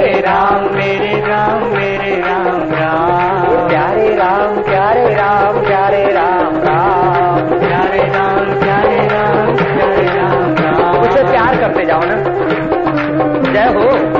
प्यारे राम मेरे राम मेरे राम राम। प्यारे राम प्यारे राम प्यारे राम राम। प्यारे राम प्यारे राम प्यारे राम राम। उसे प्यार करते जाओ ना। जय हो।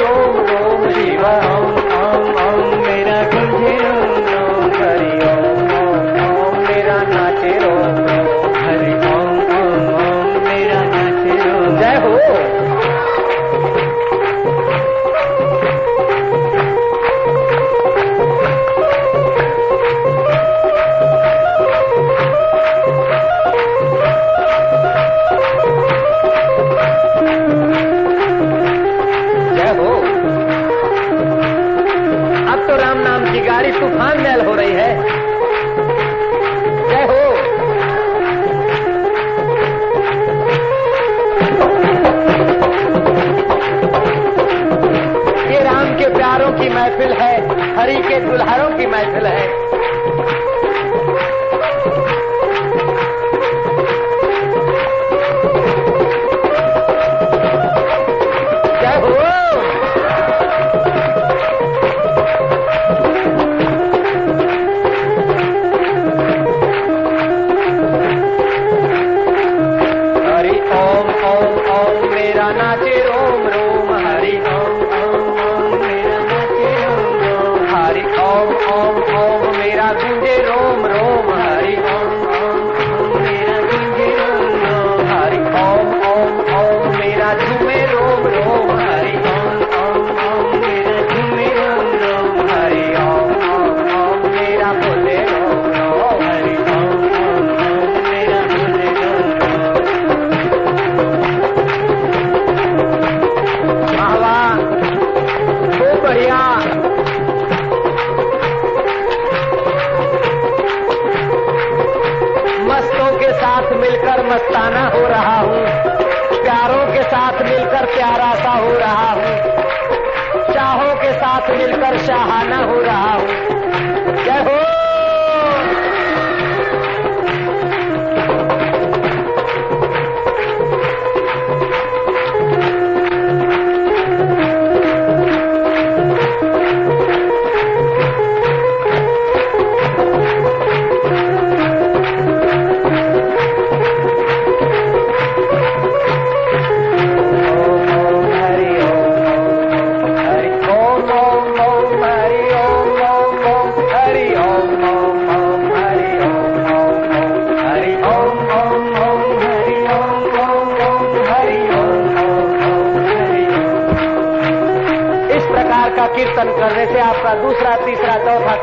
के दुल्हारों की महफिल है।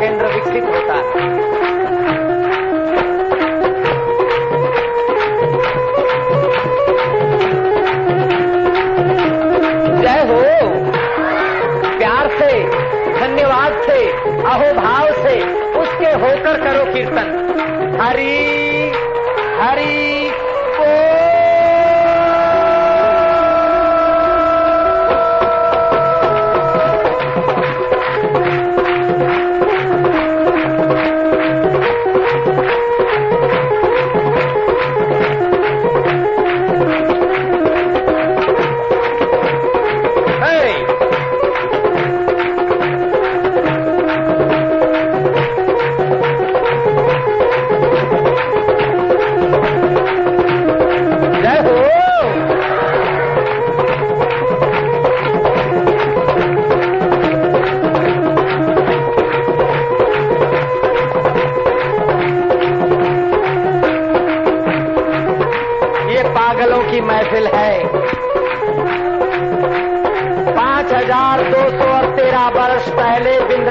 केंद्र विकसित होता है। जय हो। प्यार से, धन्यवाद से, अहोभाव से उसके होकर करो कीर्तन। हरी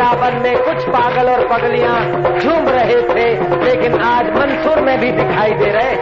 वृंदावन में कुछ पागल और पगलियाँ झूम रहे थे, लेकिन आज मंसूर में भी दिखाई दे रहे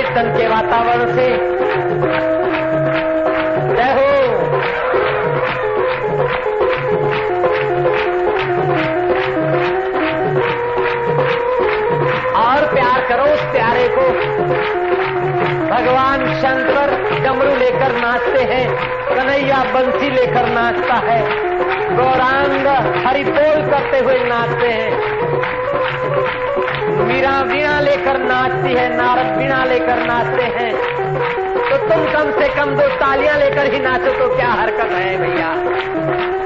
कीर्तन के वातावरण से। और प्यार करो उस प्यारे को। भगवान शंकर डमरू लेकर नाचते हैं, कन्हैया बंसी लेकर नाचता है, गौरांग हरिपोल करते हुए नाचते हैं। कम से कम दो तालियाँ लेकर ही नाचो तो क्या हरकत है भैया?